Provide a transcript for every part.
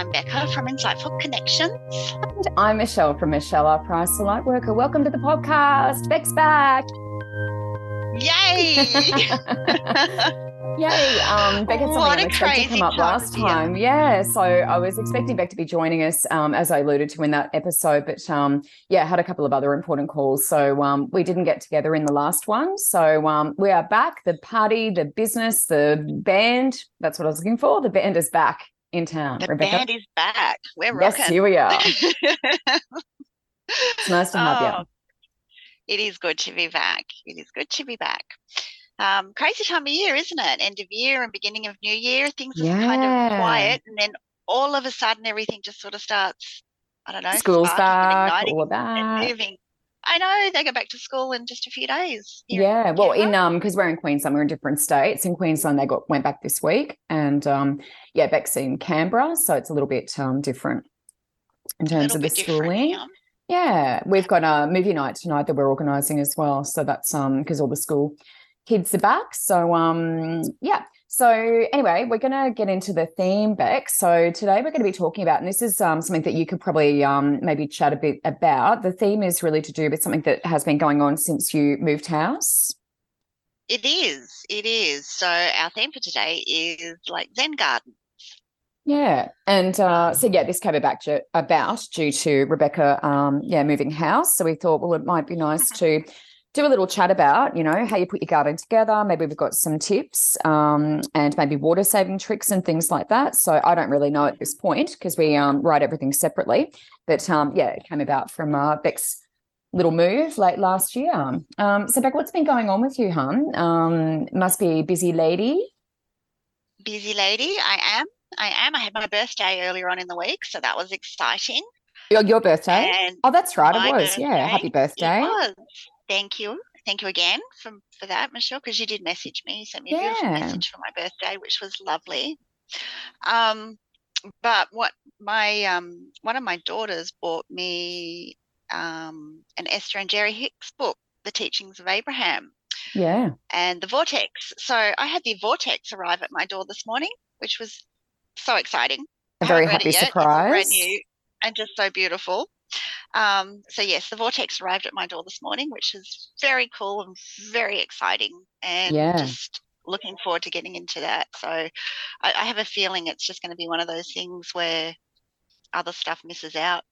I'm Becca from Insightful Connections. And I'm Michelle from Michelle Our Price for Lightworker. Welcome to the podcast. Beck's back. Yay! Yay. Um, Beck had something unexpected come up last time. Yeah. So I was expecting Beck to be joining us, um, as I alluded to in that episode, but um, yeah, had a couple of other important calls. So um, we didn't get together in the last one. So um, we are back. The party, the business, the band. That's what I was looking for. The band is back in town. The Rebecca. band is back. We're rocking. yes, rocking. here we are. It's nice to have Oh, you. It is good to be back. It is good to be back. Um, crazy time of year, isn't it? End of year and beginning of new year. Things are kind of quiet, and then all of a sudden, everything just sort of starts. I don't know. And back, all of and moving. I know they go back to school in just a few days. Yeah, well, in um, because we're in Queensland, we're in different states. In Queensland, they got went back this week, and um, yeah, Beck's in Canberra, so it's a little bit um different in terms of the schooling. here. Yeah, we've got a movie night tonight that we're organising as well, so that's um because all the school kids are back. So um yeah. So anyway, we're going to get into the theme, Beck. So today we're going to be talking about, and this is um, something that you could probably um, maybe chat a bit about. The theme is really to do with something that has been going on since you moved house. It is. It is. So our theme for today is like Zen garden. Yeah, and uh, so yeah, this came about about due to Rebecca, um, yeah, moving house. So we thought, well, it might be nice to do a little chat about, you know, how you put your garden together. Maybe we've got some tips, um, and maybe water saving tricks and things like that. So I don't really know at this point because we um, write everything separately. But um, yeah, it came about from uh, Beck's little move late last year. Um, so Beck, what's been going on with you, hon? Um, must be a busy lady. Busy lady, I am. I am. I had my birthday earlier on in the week, so that was exciting. Your, your birthday. And Oh, that's right. It was. Yeah. Happy It birthday. Thank you. Thank you again for, for that, Michelle, because you did message me. You sent me a beautiful message for my birthday, which was lovely. Um, but what my um one of my daughters bought me um an Esther and Jerry Hicks book, The Teachings of Abraham Yeah. and the Vortex. So I had the Vortex arrive at my door this morning, which was so exciting. A very happy it yet. It's all brand new and just so beautiful. Um, so yes, the vortex arrived at my door this morning, which is very cool and very exciting, and Yeah. just looking forward to getting into that. So I, I have a feeling it's just going to be one of those things where other stuff misses out.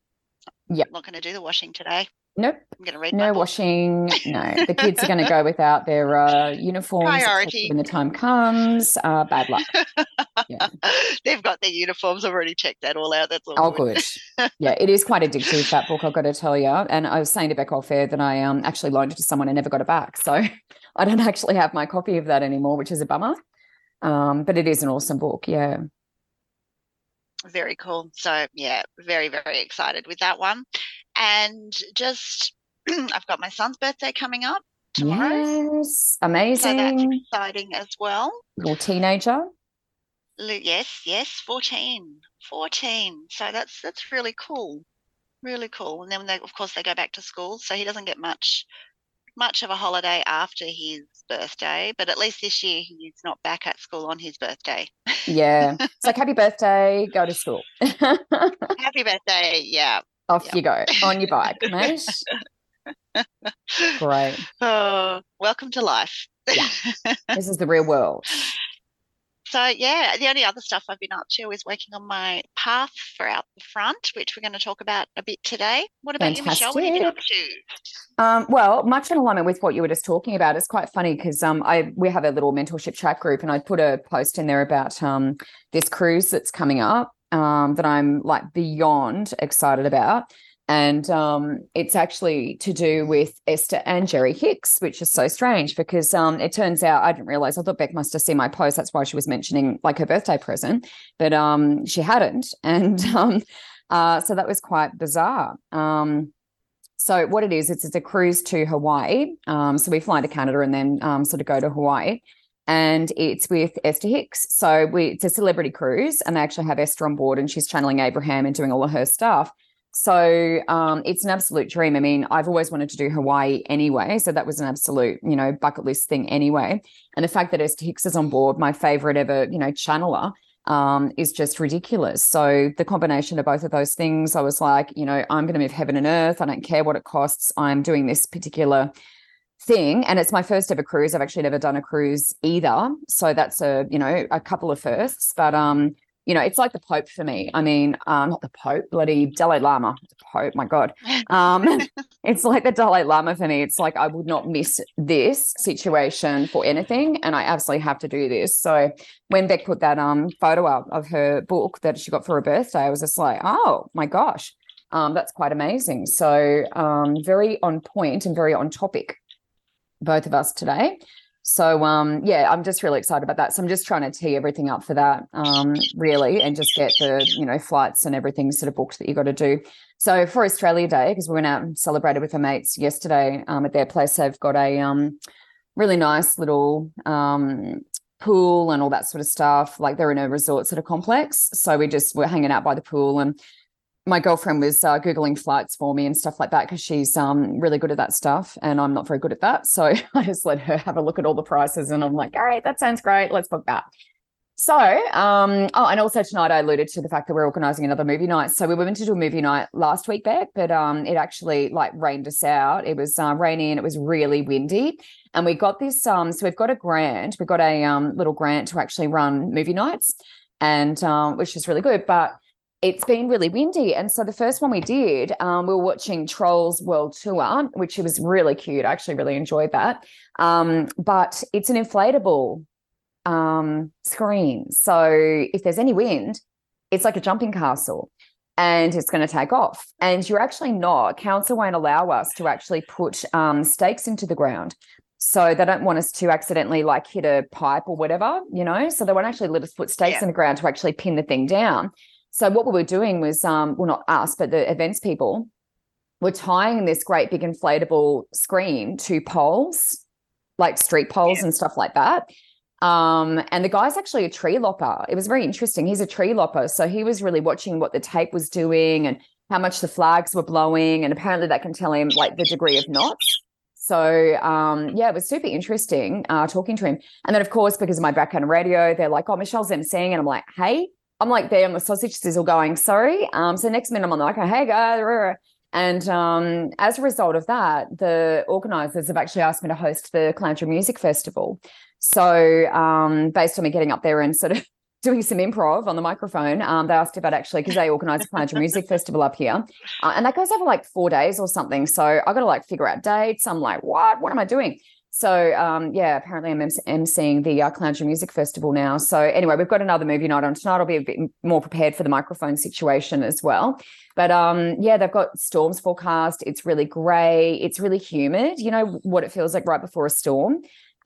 I'm not going to do the washing today. Nope. I'm going to read No washing. No. The kids are going to go without their uh, uniforms Priority. when the time comes. Uh, bad luck. Yeah. They've got their uniforms. I've already checked that all out. That's all Oh, good. Yeah, it is quite addictive, that book, I've got to tell you. And I was saying to Beck off air that I um, actually loaned it to someone and never got it back. So I don't actually have my copy of that anymore, which is a bummer. Um, but it is an awesome book. Yeah. Very cool. So yeah, very, very excited with that one. And just I've got my son's birthday coming up tomorrow. Yes. So that's Amazing. exciting as well. Little teenager. Yes, yes, 14. 14. So that's that's really cool. Really cool. And then they, of course they go back to school, so he doesn't get much much of a holiday after his birthday, but at least this year he's not back at school on his birthday. Yeah. It's like, happy birthday, go to school. Happy birthday. Yeah. Off Yep. you go on your bike, mate. Great. Oh, welcome to life. Yeah. This is the real world. So yeah, the only other stuff I've been up to is working on my path for out the front, which we're going to talk about a bit today. What about you, Michelle? What have you been up to? Um, well, much in alignment with what you were just talking about. It's quite funny because um, I we have a little mentorship chat group, and I put a post in there about um, this cruise that's coming up um, that I'm like beyond excited about. And um, it's actually to do with Esther and Jerry Hicks, which is so strange because um, it turns out I didn't realize. I thought Beck must have seen my post. That's why she was mentioning like her birthday present, but um, she hadn't. And um, uh, so that was quite bizarre. Um, so what it is, it's, it's a cruise to Hawaii. Um, so we fly to Canada and then um, sort of go to Hawaii. And it's with Esther Hicks. So we it's a celebrity cruise, and they actually have Esther on board, and she's channeling Abraham and doing all of her stuff. So um, it's an absolute dream. I mean, I've always wanted to do Hawaii anyway, so that was an absolute, you know, bucket list thing anyway. And the fact that Esther Hicks is on board, my favorite ever, you know, channeler, um, is just ridiculous. So the combination of both of those things, I was like, you know, I'm going to move heaven and earth. I don't care what it costs. I'm doing this particular thing and it's my first ever cruise. I've actually never done a cruise either. So that's a you know a couple of firsts but um you know it's like the pope for me. I mean um not the pope bloody dalai lama. The pope my god. Um it's like the dalai lama for me. It's like i would not miss this situation for anything and i absolutely have to do this. So when beck put that um photo up of her book that she got for her birthday i was just like oh my gosh. Um, that's quite amazing. So um, very on point and very on topic both of us today. So um, yeah, I'm just really excited about that. So I'm just trying to tee everything up for that, um, really, and just get the you know flights and everything sort of booked that you got to do. So for Australia Day, because we went out and celebrated with our mates yesterday um, at their place, they've got a um, really nice little um, pool and all that sort of stuff. Like they're in a resort sort of complex, so we just were hanging out by the pool and my girlfriend was uh, googling flights for me and stuff like that because she's um, really good at that stuff and i'm not very good at that. So i just let her have a look at all the prices and i'm like all right that sounds great. Let's book that. So um, oh and also tonight i alluded to the fact that we're organizing another movie night. So we meant to do a movie night last week back but um, it actually like rained us out. It was uh, rainy and it was really windy. And we got this um, so we've got a grant. We've got a um, little grant to actually run movie nights and um, which is really good but it's been really windy. And so the first one we did, um, we were watching Trolls World Tour, which was really cute. I actually really enjoyed that. Um, but it's an inflatable um, screen. So if there's any wind, it's like a jumping castle and it's going to take off. And you're actually not, council won't allow us to actually put um, stakes into the ground. So they don't want us to accidentally like hit a pipe or whatever, you know? So they won't actually let us put stakes yeah. in the ground to actually pin the thing down. So what we were doing was, um, well, not us, but the events people were tying this great big inflatable screen to poles, like street poles yeah. and stuff like that. Um, and the guy's actually a tree lopper. It was very interesting. He's a tree lopper. So he was really watching what the tape was doing and how much the flags were blowing. And apparently that can tell him like the degree of knots. So um, yeah, it was super interesting uh, talking to him. And then of course, because of my background in radio, they're like, "Oh, Michelle's emceeing," and I'm like, "Hey, I'm like there on the sausage sizzle going, sorry. Um, so next minute I'm on like, hey guys. And um, as a result of that, the organisers have actually asked me to host the Caloundra Music Festival. So um, based on me getting up there and sort of doing some improv on the microphone, um, they asked about actually because they organise a Caloundra Music Festival up here, uh, and that goes over like four days or something. So I got to like figure out dates. I'm like, what? What am I doing? So um, yeah, apparently I'm emceeing the uh, Music Festival now. So anyway, we've got another movie night on tonight. I'll be a bit more prepared for the microphone situation as well. But um, yeah, they've got storms forecast. It's really grey. It's really humid. You know what it feels like right before a storm.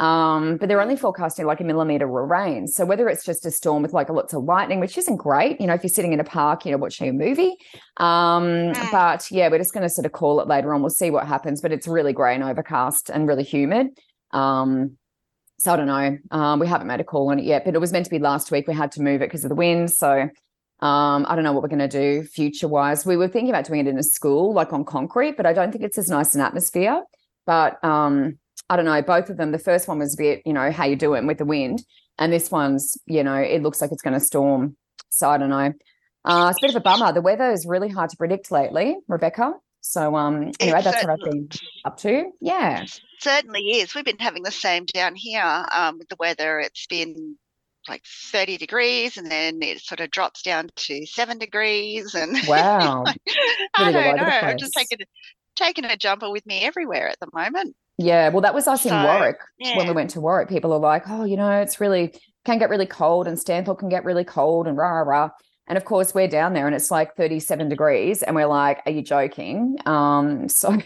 Um, but they're only forecasting like a millimeter of rain. So whether it's just a storm with like lots of lightning, which isn't great, you know, if you're sitting in a park, you know, watching a movie. Um, but yeah, we're just going to sort of call it later on. We'll see what happens. But it's really grey and overcast and really humid. Um, so I don't know. Um, we haven't made a call on it yet, but it was meant to be last week. We had to move it because of the wind. So um, I don't know what we're going to do future wise. We were thinking about doing it in a school, like on concrete, but I don't think it's as nice an atmosphere. But um, I don't know, both of them. The first one was a bit, you know, how you doing with the wind, and this one's, you know, it looks like it's going to storm. So I don't know. Uh, it's a bit of a bummer. The weather is really hard to predict lately, Rebecca. So um, anyway, it that's what I've been up to. Yeah, certainly is. We've been having the same down here um, with the weather. It's been like 30 degrees and then it sort of drops down to seven degrees and wow i don't know i'm just taking taking a jumper with me everywhere at the moment yeah, well, that was us so, in Warwick yeah. when we went to Warwick. People are like, oh, you know, it's really can get really cold, and Stanthorpe can get really cold, and rah rah rah. And of course, we're down there, and it's like thirty-seven degrees, and we're like, are you joking? Um, so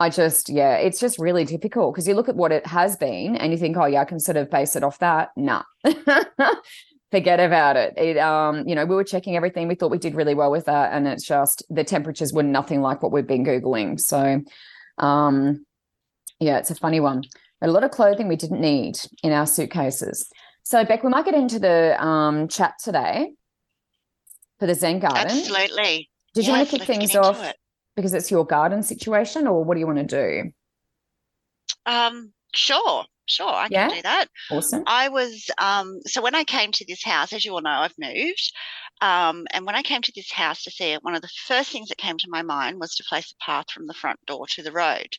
I just, yeah, it's just really difficult because you look at what it has been, and you think, oh yeah, I can sort of base it off that. Nah. Forget about it. It, um, you know, we were checking everything. We thought we did really well with that, and it's just the temperatures were nothing like what we've been googling. So, um, yeah, it's a funny one. A lot of clothing we didn't need in our suitcases. So, Beck, we might get into the um, chat today for the Zen garden. Absolutely. Did you want to kick things off it. because it's your garden situation, or what do you want to do? Um, sure. sure, I Yeah. can do that. Awesome. I was um so when I came to this house, as you all know, I've moved. Um, and when I came to this house to see it, one of the first things that came to my mind was to place a path from the front door to the road.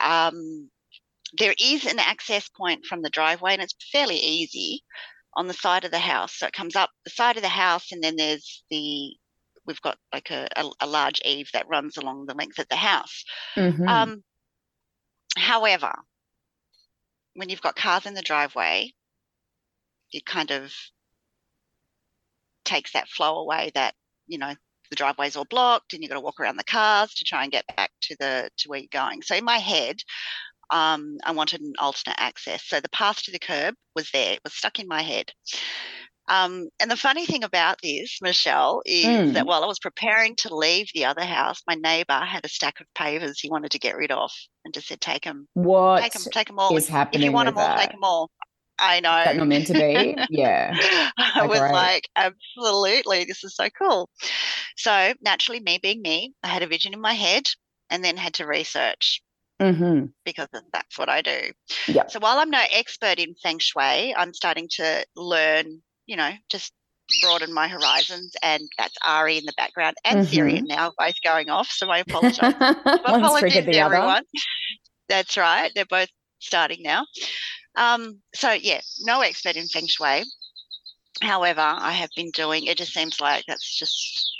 Um, there is an access point from the driveway, and it's fairly easy on the side of the house. So it comes up the side of the house, and then there's the we've got like a, a, a large eave that runs along the length of the house. Mhm. Um, however, when you've got cars in the driveway, it kind of takes that flow away that, you know, the driveway's all blocked and you've got to walk around the cars to try and get back to the to where you're going. So in my head, um, I wanted an alternate access. So the path to the curb was there. It was stuck in my head. Um, and the funny thing about this, Michelle, is that Mm. while I was preparing to leave the other house, my neighbour had a stack of pavers he wanted to get rid of, and just said, "Take them, what take them, take them all. is If, if you want them all, take them all." I know. That not meant to be? Yeah. I was great. like, absolutely, this is so cool. So naturally, me being me, I had a vision in my head, and then had to research hmm because that's what I do. Yep. So while I'm no expert in feng shui, I'm starting to learn, you know, just broaden my horizons. And that's Ari in the background and Siri Mhm. now both going off. So I apologize. Apologies to the other. everyone. That's right. They're both starting now. Um, so yeah, no expert in feng shui. However, I have been doing it just seems like that's just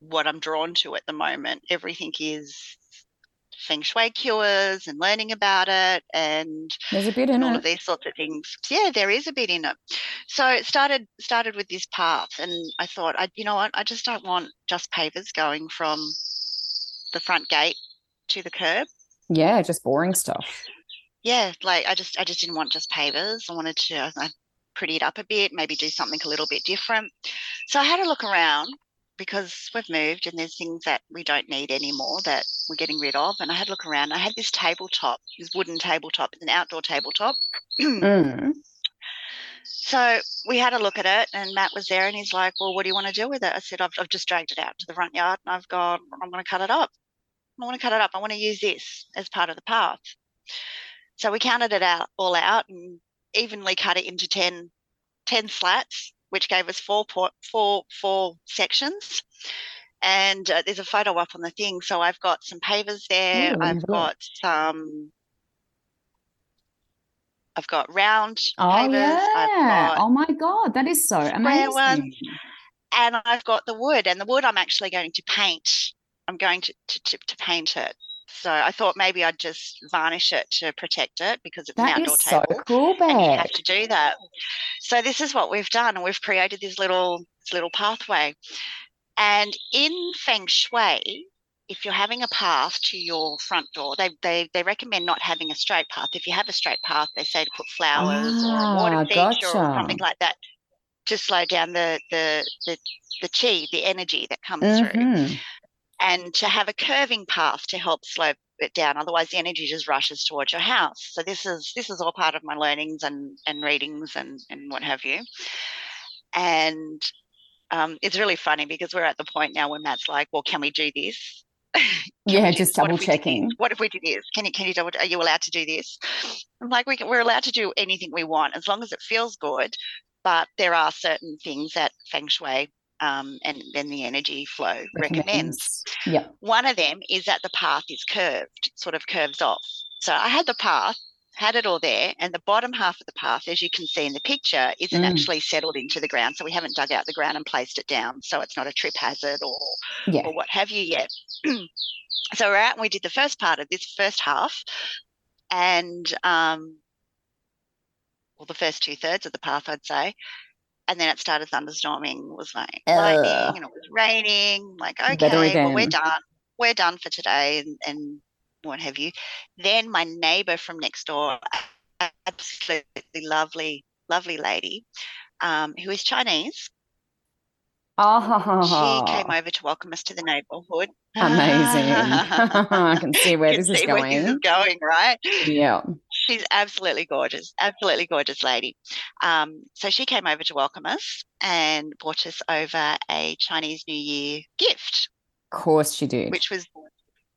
what I'm drawn to at the moment. Everything is feng shui cures and learning about it and There's a bit in all it. of these sorts of things. Yeah, there is a bit in it. So it started started with this path, and I thought, I you know what, I just don't want just pavers going from the front gate to the curb. Yeah, just boring stuff. Yeah, like I just I just didn't want just pavers. I wanted to I, pretty it up a bit, maybe do something a little bit different. So I had a look around because we've moved and there's things that we don't need anymore that we're getting rid of. And I had a look around. I had this tabletop, this wooden tabletop, it's an outdoor tabletop. Mm. So we had a look at it, and Matt was there, and he's like, "Well, what do you want to do with it?" I said, "I've, I've just dragged it out to the front yard, and I've got, I'm going to cut it up. I want to cut it up. I want to use this as part of the path." So we counted it out all out and evenly cut it into 10, 10 slats, which gave us four four four sections. And uh, there's a photo up on the thing. So I've got some pavers there. Ooh, I've got some. I've got round Oh pavers. Yeah. Oh my God, that is so square ones. and I've got the wood, and the wood I'm actually going to paint. I'm going to to, to, to paint it. So I thought maybe I'd just varnish it to protect it because it's an outdoor is so table, cool, and you have to do that. So this is what we've done, and we've created this little this little pathway. And in feng shui, if you're having a path to your front door, they they they recommend not having a straight path. If you have a straight path, they say to put flowers or a Ah, water feature or something like that to slow down the the the the chi, the energy that comes through, Mhm. And to have a curving path to help slow it down. Otherwise, the energy just rushes towards your house. So this is this is all part of my learnings and and readings and and what have you. And um, it's really funny because we're at the point now where Matt's like, "Well, can we do this? Yeah, do just? Double if we did checking. What if we do this? Can you can you double? Are you allowed to do this?" I'm like, we can, "We're allowed to do anything we want as long as it feels good." But there are certain things that Feng Shui um, and then the energy flow recommends. Recommends. Yeah. One of them is that the path is curved, sort of curves off. So I had the path, had it all there, and the bottom half of the path, as you can see in the picture, isn't Mm. actually settled into the ground. So we haven't dug out the ground and placed it down. So it's not a trip hazard or Yeah. or what have you yet. so we're out and we did the first part of this first half, and um, well, the first two thirds of the path, I'd say. And then it started thunderstorming. Was like lightning and it was raining. Like, okay, well, we're done. We're done for today and, and what have you. Then my neighbor from next door, absolutely lovely, lovely lady, um, who is Chinese, Oh, she came over to welcome us to the neighborhood. amazing. I can see where Can this is see where this is going. going, right? Yeah. She's absolutely gorgeous, absolutely gorgeous lady. Um, so she came over to welcome us and brought us over a Chinese New Year gift, Of course she did. which was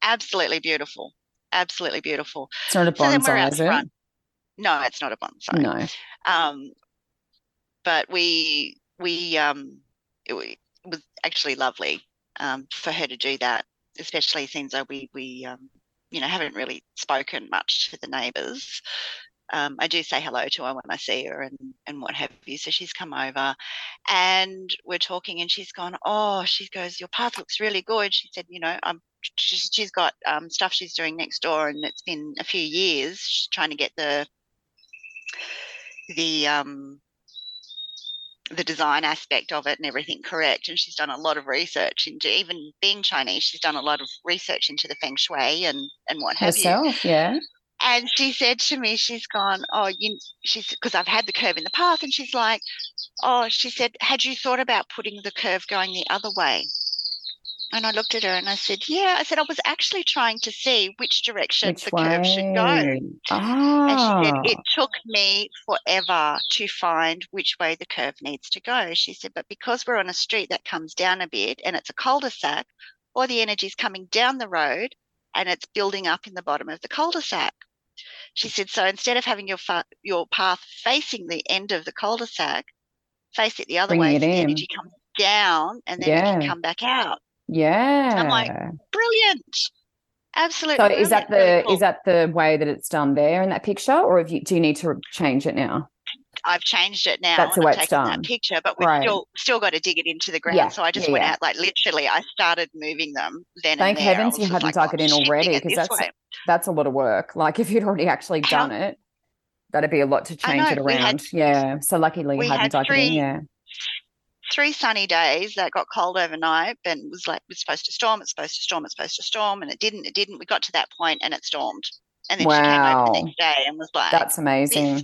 absolutely beautiful, absolutely beautiful. It's not a So bonsai, out is it? No, it's not a bonsai. No. Um, but we we um it, it was actually lovely um for her to do that, especially since we we um you know haven't really spoken much to the neighbours. Um, I do say hello to her when I see her and and what have you. So she's come over, and we're talking, and she's gone. Oh, she goes, your path looks really good. She said, you know, I'm. She's, she's got um, stuff she's doing next door, and it's been a few years. She's trying to get the the um the design aspect of it and everything correct. And she's done a lot of research into even being Chinese, she's done a lot of research into the feng shui and and what have you. Herself, yeah. And she said to me, she's gone, oh, you, she's because I've had the curve in the path, and she's like, oh, she said, had you thought about putting the curve going the other way? And I looked at her and I said, yeah. I said, I was actually trying to see which direction Which the curve should go. way? And she said, Ah, it took me forever to find which way the curve needs to go. She said, but because we're on a street that comes down a bit and it's a cul-de-sac, all the energy is coming down the road and it's building up in the bottom of the cul-de-sac. She said, so instead of having your fa- your path facing the end of the cul-de-sac, face it the other Bringing way it so the energy comes down and then it can come back out. Yeah. I'm like, Brilliant. Absolutely. So is that the cool. is that the way that it's done there in that picture, or have you, do you need to change it now? I've changed it now. That's the way I've it's done. that picture, but we've Right. still still got to dig it into the ground. Yeah, So I just yeah, went yeah. out like literally. I started moving them then. Thank. Heavens you hadn't like, oh, dug "Oh, it in already, because that's- way." That's a lot of work. Like if you'd already actually How- done it, that'd be a lot to change it we had- around. yeah. So luckily you hadn't had dug it in. Yeah. Three sunny days that got cold overnight and was like it was supposed to storm. It's supposed to storm. It's supposed to storm, and it didn't. It didn't. We got to that point and it stormed. And then she came over Wow. the next day and was like, That's amazing.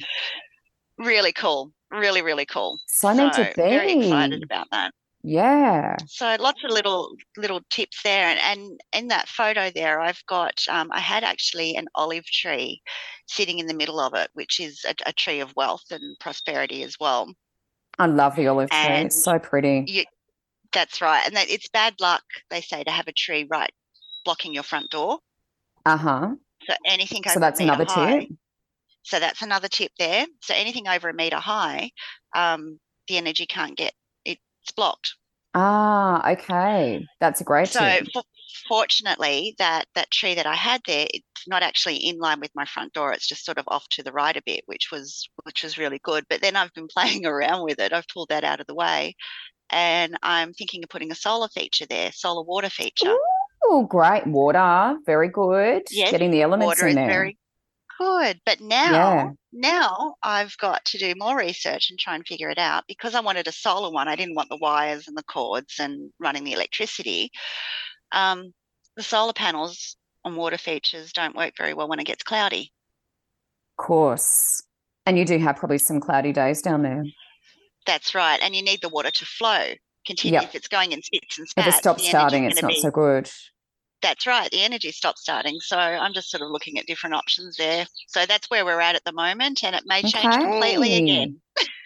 really cool, really really cool. So meant to very excited about that. Yeah. So lots of little little tips there, and, and in that photo there, I've got um, I had actually an olive tree sitting in the middle of it, which is a, a tree of wealth and prosperity as well. I love the olive tree. It's so pretty. You, that's right, and that it's bad luck they say to have a tree right blocking your front door. Uh-huh. So anything over So that's another high, tip. So that's another tip there. So anything over a meter high, um, the energy can't get it's blocked. Ah, okay. That's a great So tip. for, fortunately, that that tree that I had there, it's not actually in line with my front door. It's just sort of off to the right a bit, which was which was really good. But then I've been playing around with it. I've pulled that out of the way, and I'm thinking of putting a solar feature there, solar water feature. Oh, great. Water. Very good. Yes, Getting the elements Water in is there. very good. But now, Yeah. now I've got to do more research and try and figure it out because I wanted a solar one. I didn't want the wires and the cords and running the electricity. Um, the solar panels on water features don't work very well when it gets cloudy. Of course. And you do have probably some cloudy days down there. That's right. And you need the water to flow. Continue Yep. if it's going in spits and If it stops starting, it's not be- so good. That's right. The energy stops starting. So I'm just sort of looking at different options there. So that's where we're at at the moment, and it may change completely again.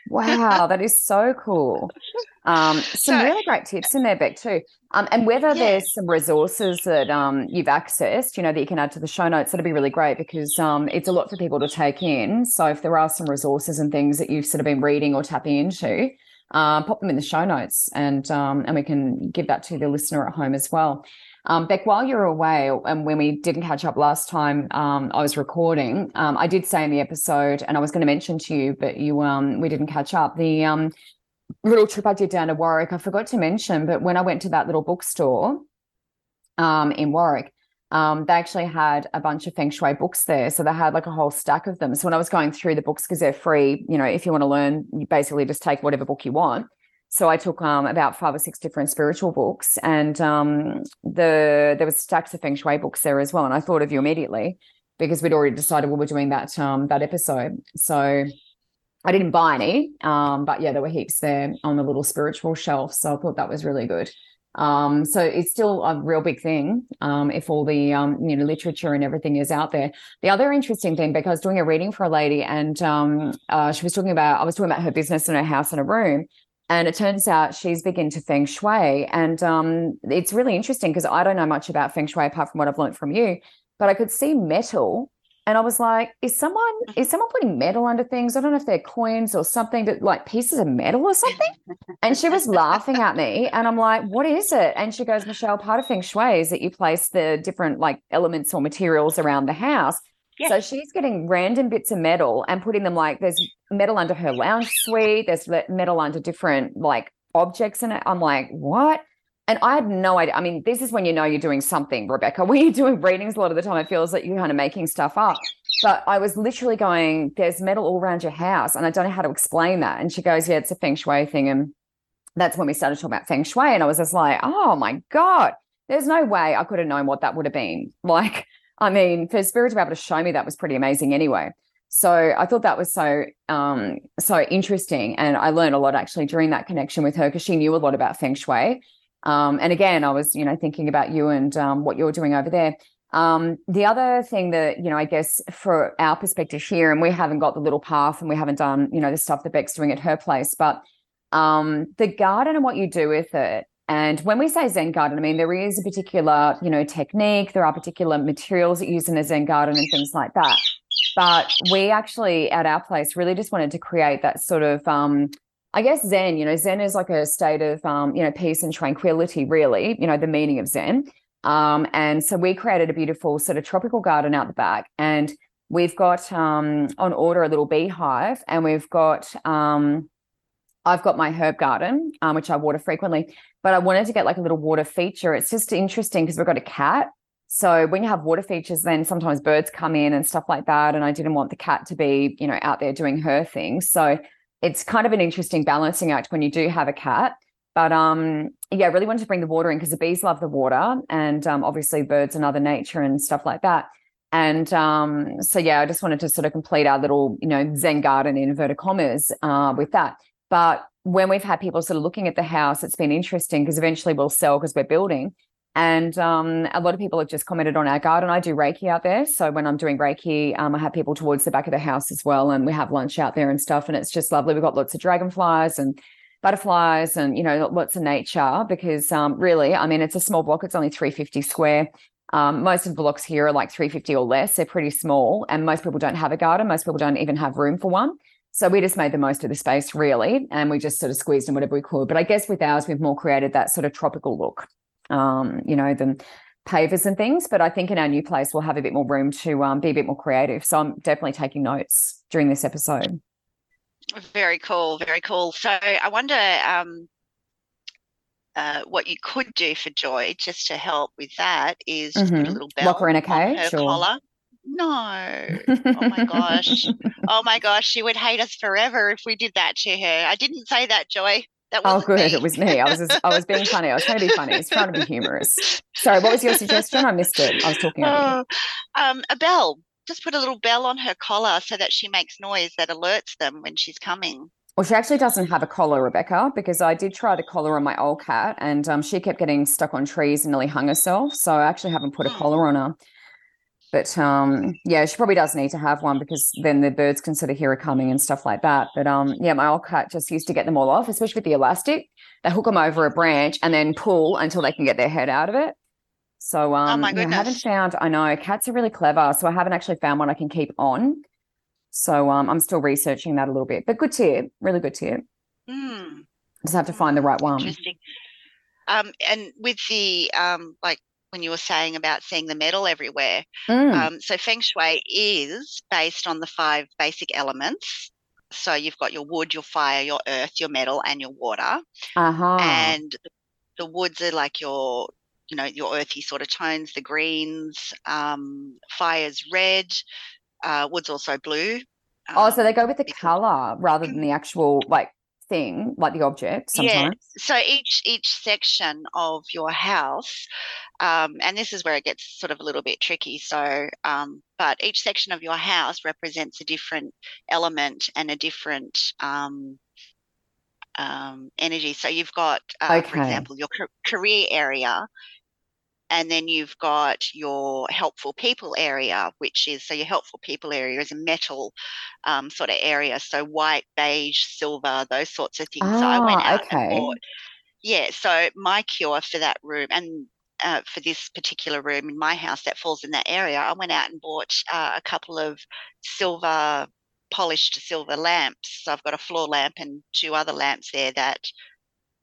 Wow, that is so cool. Um, some So- really great tips in there, Beck, too. Um, and whether Yeah. there's some resources that um, you've accessed, you know, that you can add to the show notes, that'd be really great because um, it's a lot for people to take in. So if there are some resources and things that you've sort of been reading or tapping into, uh, pop them in the show notes and um, and we can give that to the listener at home as well. Um, Beck, while you're away, and when we didn't catch up last time, um, I was recording. Um, I did say in the episode, and I was going to mention to you, but you, um, we didn't catch up. The um, little trip I did down to Warwick, I forgot to mention, but when I went to that little bookstore um, in Warwick, um, they actually had a bunch of feng shui books there. So they had like a whole stack of them. So when I was going through the books, because they're free, you know, if you want to learn, you basically just take whatever book you want. So I took um, about five or six different spiritual books, and um, the there was stacks of feng shui books there as well. And I thought of you immediately because we'd already decided we were doing that um, that episode. So I didn't buy any, um, but yeah, there were heaps there on the little spiritual shelf. So I thought that was really good. Um, so it's still a real big thing um, if all the um, you know literature and everything is out there. The other interesting thing, because I was doing a reading for a lady, and um, uh, she was talking about I was talking about her business and her house and her room, and it turns out she's big into feng shui, and um, it's really interesting because I don't know much about feng shui apart from what I've learned from you, but I could see metal And I was like, is someone Mm-hmm. is someone putting metal under things? I don't know if they're coins or something that like pieces of metal or something. And she was laughing at me. And I'm like, what is it? And she goes, Michelle, part of Feng Shui is that you place the different like elements or materials around the house. Yeah. So she's getting random bits of metal and putting them like there's metal under her lounge suite, there's metal under different like objects in it. I'm like, what? And I had no idea. I mean, this is when you know you're doing something, Rebecca. When you're doing readings, a lot of the time it feels like you're kind of making stuff up. But I was literally going, there's metal all around your house. And I don't know how to explain that. And she goes, yeah, it's a feng shui thing. And that's when we started talking about feng shui. And I was just like, oh my God, there's no way I could have known what that would have been. Like, I mean, for spirit to be able to show me that was pretty amazing anyway. So I thought that was so um so interesting. And I learned a lot actually during that connection with her because she knew a lot about feng shui. Um, and again, I was, you know, thinking about you and um, what you're doing over there. Um, the other thing that, you know, I guess for our perspective here, and we haven't got the little path and we haven't done, you know, the stuff that Beck's doing at her place, but um, the garden and what you do with it. And when we say Zen garden, I mean, there is a particular, you know, technique, there are particular materials that you use in a Zen garden and things like that. But we actually, at our place, really just wanted to create that sort of, um, I guess, Zen. You know, Zen is like a state of, um, you know, peace and tranquility, really, you know, the meaning of Zen. Um, and so we created a beautiful sort of tropical garden out the back. And we've got um, on order a little beehive, and we've got, um, I've got my herb garden, um, which I water frequently, but I wanted to get like a little water feature. It's just interesting because we've got a cat. So when you have water features, then sometimes birds come in and stuff like that. And I didn't want the cat to be, you know, out there doing her thing. So it's kind of an interesting balancing act when you do have a cat. But um, yeah, I really wanted to bring the water in because the bees love the water, and um, obviously birds and other nature and stuff like that. And um, so yeah, I just wanted to sort of complete our little, you know, Zen garden in inverted commas uh, with that. But when we've had people sort of looking at the house, it's been interesting because eventually we'll sell because we're building. And um, a lot of people have just commented on our garden. I do Reiki out there. So when I'm doing Reiki, um, I have people towards the back of the house as well. And we have lunch out there and stuff. And it's just lovely. We've got lots of dragonflies and butterflies and, you know, lots of nature because um, really, I mean, it's a small block. It's only 350 square. Um, most of the blocks here are like 350 or less. They're pretty small. And most people don't have a garden. Most people don't even have room for one. So we just made the most of the space, really, and we just sort of squeezed in whatever we could. But I guess with ours, we've more created that sort of tropical look, um, you know, the pavers and things. But I think in our new place, we'll have a bit more room to um, be a bit more creative. So I'm definitely taking notes during this episode. Very cool, very cool. So I wonder um, uh, what you could do for Joy just to help with that is just put a Mhm. little bell Lock her in a on her cage, or collar. No. Oh my gosh. Oh my gosh, she would hate us forever if we did that to her. I didn't say that, Joy. That Oh, wasn't good. me. It was me. I was just, I was being funny. I was trying to be funny. I was trying to be humorous. Sorry, what was your suggestion? I missed it. I was talking. Oh, um, a bell. Just put a little bell on her collar so that she makes noise that alerts them when she's coming. Well, she actually doesn't have a collar, Rebecca, because I did try the collar on my old cat and um, she kept getting stuck on trees and nearly hung herself. So I actually haven't put a Hmm. collar on her. But um, yeah, she probably does need to have one because then the birds can sort of hear her coming and stuff like that. But um, yeah, my old cat just used to get them all off, especially with the elastic. They hook them over a branch and then pull until they can get their head out of it. So um, Oh my yeah, I haven't found. I know cats are really clever, so I haven't actually found one I can keep on. So um, I'm still researching that a little bit. But good tip, really good tip. Hmm. Just have to find the right one. Interesting. Um, and with the um, like when you were saying about seeing the metal everywhere, Mm, um, so feng shui is based on the five basic elements. So you've got your wood, your fire, your earth, your metal, and your water. uh-huh. And the woods are like your, you know, your earthy sort of tones, the greens. Um, fire's red. Uh, wood's also blue. oh, so they um, go with the color rather than the actual like thing, like the object Yeah. so each each section of your house um, and this is where it gets sort of a little bit tricky. So um, but each section of your house represents a different element and a different um, um, energy. So you've got uh, for example your career area and then you've got your helpful people area which is so your helpful people area is a metal um, sort of area. So white beige silver those sorts of things. So i went Ah, out okay. and bought yeah so my cure for that room and uh, for this particular room in my house that falls in that area, I went out and bought uh, a couple of silver polished silver lamps. So I've got a floor lamp and two other lamps there that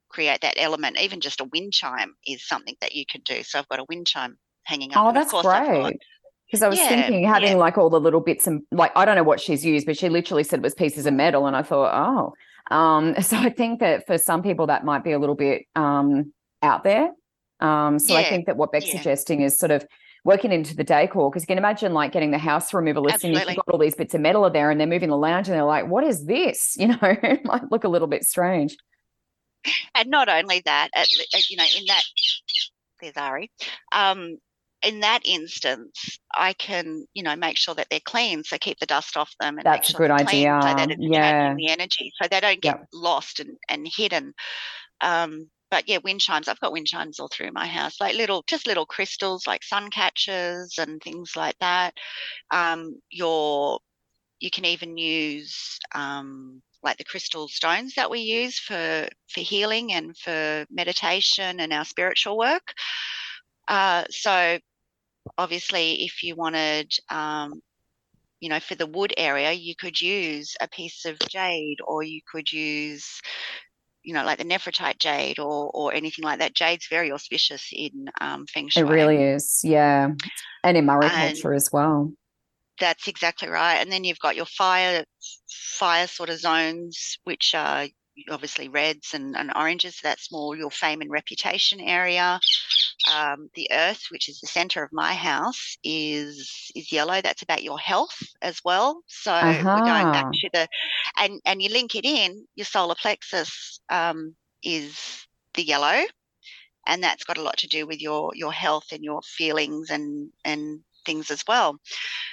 create that element. Even just a wind chime is something that you can do. So I've got a wind chime hanging up. Oh, that's great. Because I was Yeah, thinking having yeah. like all the little bits and like I don't know what she's used, but she literally said it was pieces of metal, and I thought, oh, um, so I think that for some people that might be a little bit um out there. Um, so I think that what Beck's yeah. suggesting is sort of working into the decor because you can imagine like getting the house removalist and Absolutely. you've got all these bits of metal are there and they're moving the lounge and they're like, what is this? You know, it might look a little bit strange. and not only that, at, uh, you know, in that, there's Ari. Um, in that instance, I can, you know, make sure that they're clean, so keep the dust off them, and make That's a good clean, so that idea. it's Yeah. the energy, so they don't get Yep. lost and and hidden. Um, but yeah, wind chimes. I've got wind chimes all through my house, like little, just little crystals, like sun catchers and things like that. Um, your, you can even use um, like the crystal stones that we use for for healing and for meditation and our spiritual work. Uh, so obviously, if you wanted, um, you know, for the wood area, you could use a piece of jade, or you could use, you know, like the nephrite jade, or or anything like that. Jade's very auspicious in um, feng shui. It really is. Yeah. And in Māori And- culture as well. That's exactly right. And then you've got your fire fire sort of zones, which are obviously reds and, and oranges. That's more your fame and reputation area. Um, the earth, which is the center of my house, is is yellow. That's about your health as well. So we're going back to the and and you link it in. Your solar plexus um, is the yellow, and that's got a lot to do with your your health and your feelings and and things as well.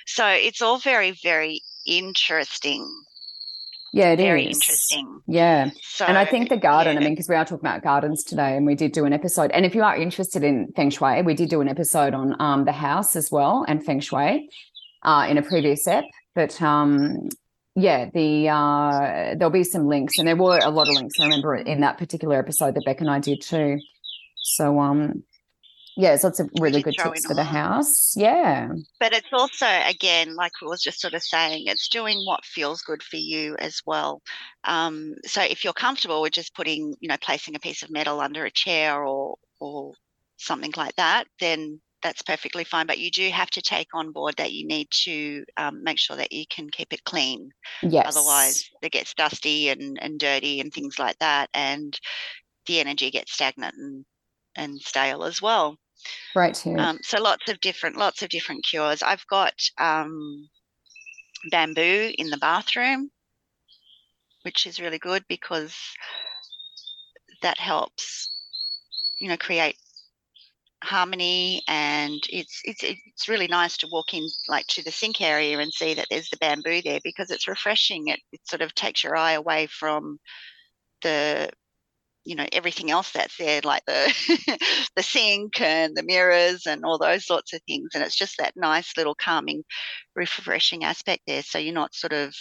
So it's all very very interesting. Yeah, it is. very interesting. Yeah. So And I think the garden, I mean, because we are talking about gardens today, and we did do an episode. And if you are interested in feng shui, we did do an episode on um, the house as well and feng shui uh, in a previous ep. But um, yeah, the uh, there'll be some links, and there were a lot of links. I remember in that particular episode that Beck and I did too. So um, yeah, there's lots of really good tips for the house. Yeah, but it's also again like we was just sort of saying it's doing what feels good for you as well. Um, so if you're comfortable with just putting you know placing a piece of metal under a chair or or something like that then that's perfectly fine. But you do have to take on board that you need to um, make sure that you can keep it clean. Yes. otherwise it gets dusty and, and dirty and things like that and the energy gets stagnant and and stale as well great tip. um, so lots of different, lots of different cures. I've got um, bamboo in the bathroom, which is really good because that helps, you know, create harmony and it's it's it's really nice to walk in like to the sink area and see that there's the bamboo there because it's refreshing it, it sort of takes your eye away from the you know everything else that's there like the the sink and the mirrors and all those sorts of things and it's just that nice little calming refreshing aspect there so you're not sort of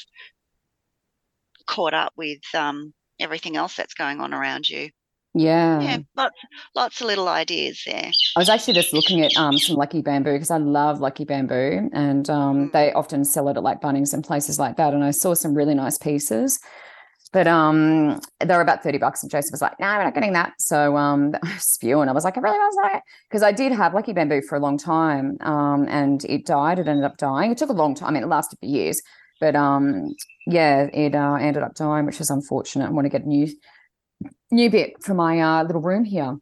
caught up with um, everything else that's going on around you yeah. yeah lots lots of little ideas there I was actually just looking at um, some lucky bamboo because I love lucky bamboo, and um, Mm. they often sell it at like Bunnings and places like that. And I saw some really nice pieces, but um, they were about thirty bucks. And Joseph was like, "No, we're not getting that." So um, was spewing. I was like, "I really was like," because I did have lucky bamboo for a long time, um, and it died. It ended up dying. It took a long time. I mean, it lasted for years, but um, yeah, it uh, ended up dying, which was unfortunate. I want to get a new new bit for my uh, little room here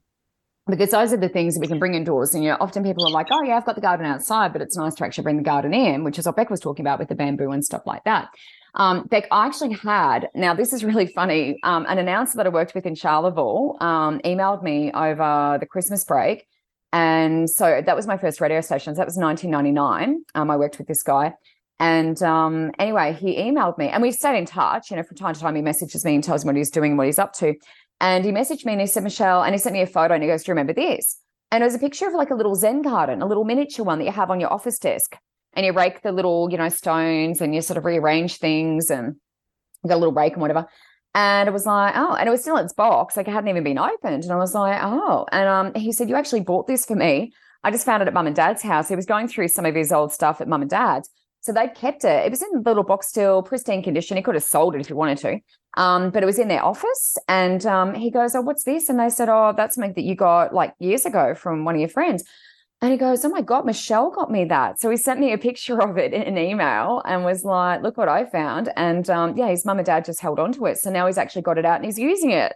because those are the things that we can bring indoors. And you know, often people are like, "Oh yeah, I've got the garden outside," but it's nice to actually bring the garden in, which is what Beck was talking about with the bamboo and stuff like that. Um, Beck, I actually had now this is really funny. Um, an announcer that I worked with in Charleville um, emailed me over the Christmas break, and so that was my first radio station. So that was 1999. Um, I worked with this guy. And um, anyway, he emailed me and we stayed in touch. You know, from time to time, he messages me and tells me what he's doing and what he's up to. And he messaged me and he said, Michelle, and he sent me a photo and he goes, Do you remember this? And it was a picture of like a little Zen garden, a little miniature one that you have on your office desk. And you rake the little, you know, stones and you sort of rearrange things and you got a little rake and whatever. And it was like, oh, and it was still in its box, like it hadn't even been opened. And I was like, oh. And um, he said, You actually bought this for me. I just found it at mum and dad's house. He was going through some of his old stuff at mum and dad's. So they'd kept it. It was in the little box still, pristine condition. He could have sold it if he wanted to. Um, but it was in their office. And um, he goes, Oh, what's this? And they said, Oh, that's something that you got like years ago from one of your friends. And he goes, Oh my God, Michelle got me that. So he sent me a picture of it in an email and was like, Look what I found. And um, yeah, his mum and dad just held on to it. So now he's actually got it out and he's using it.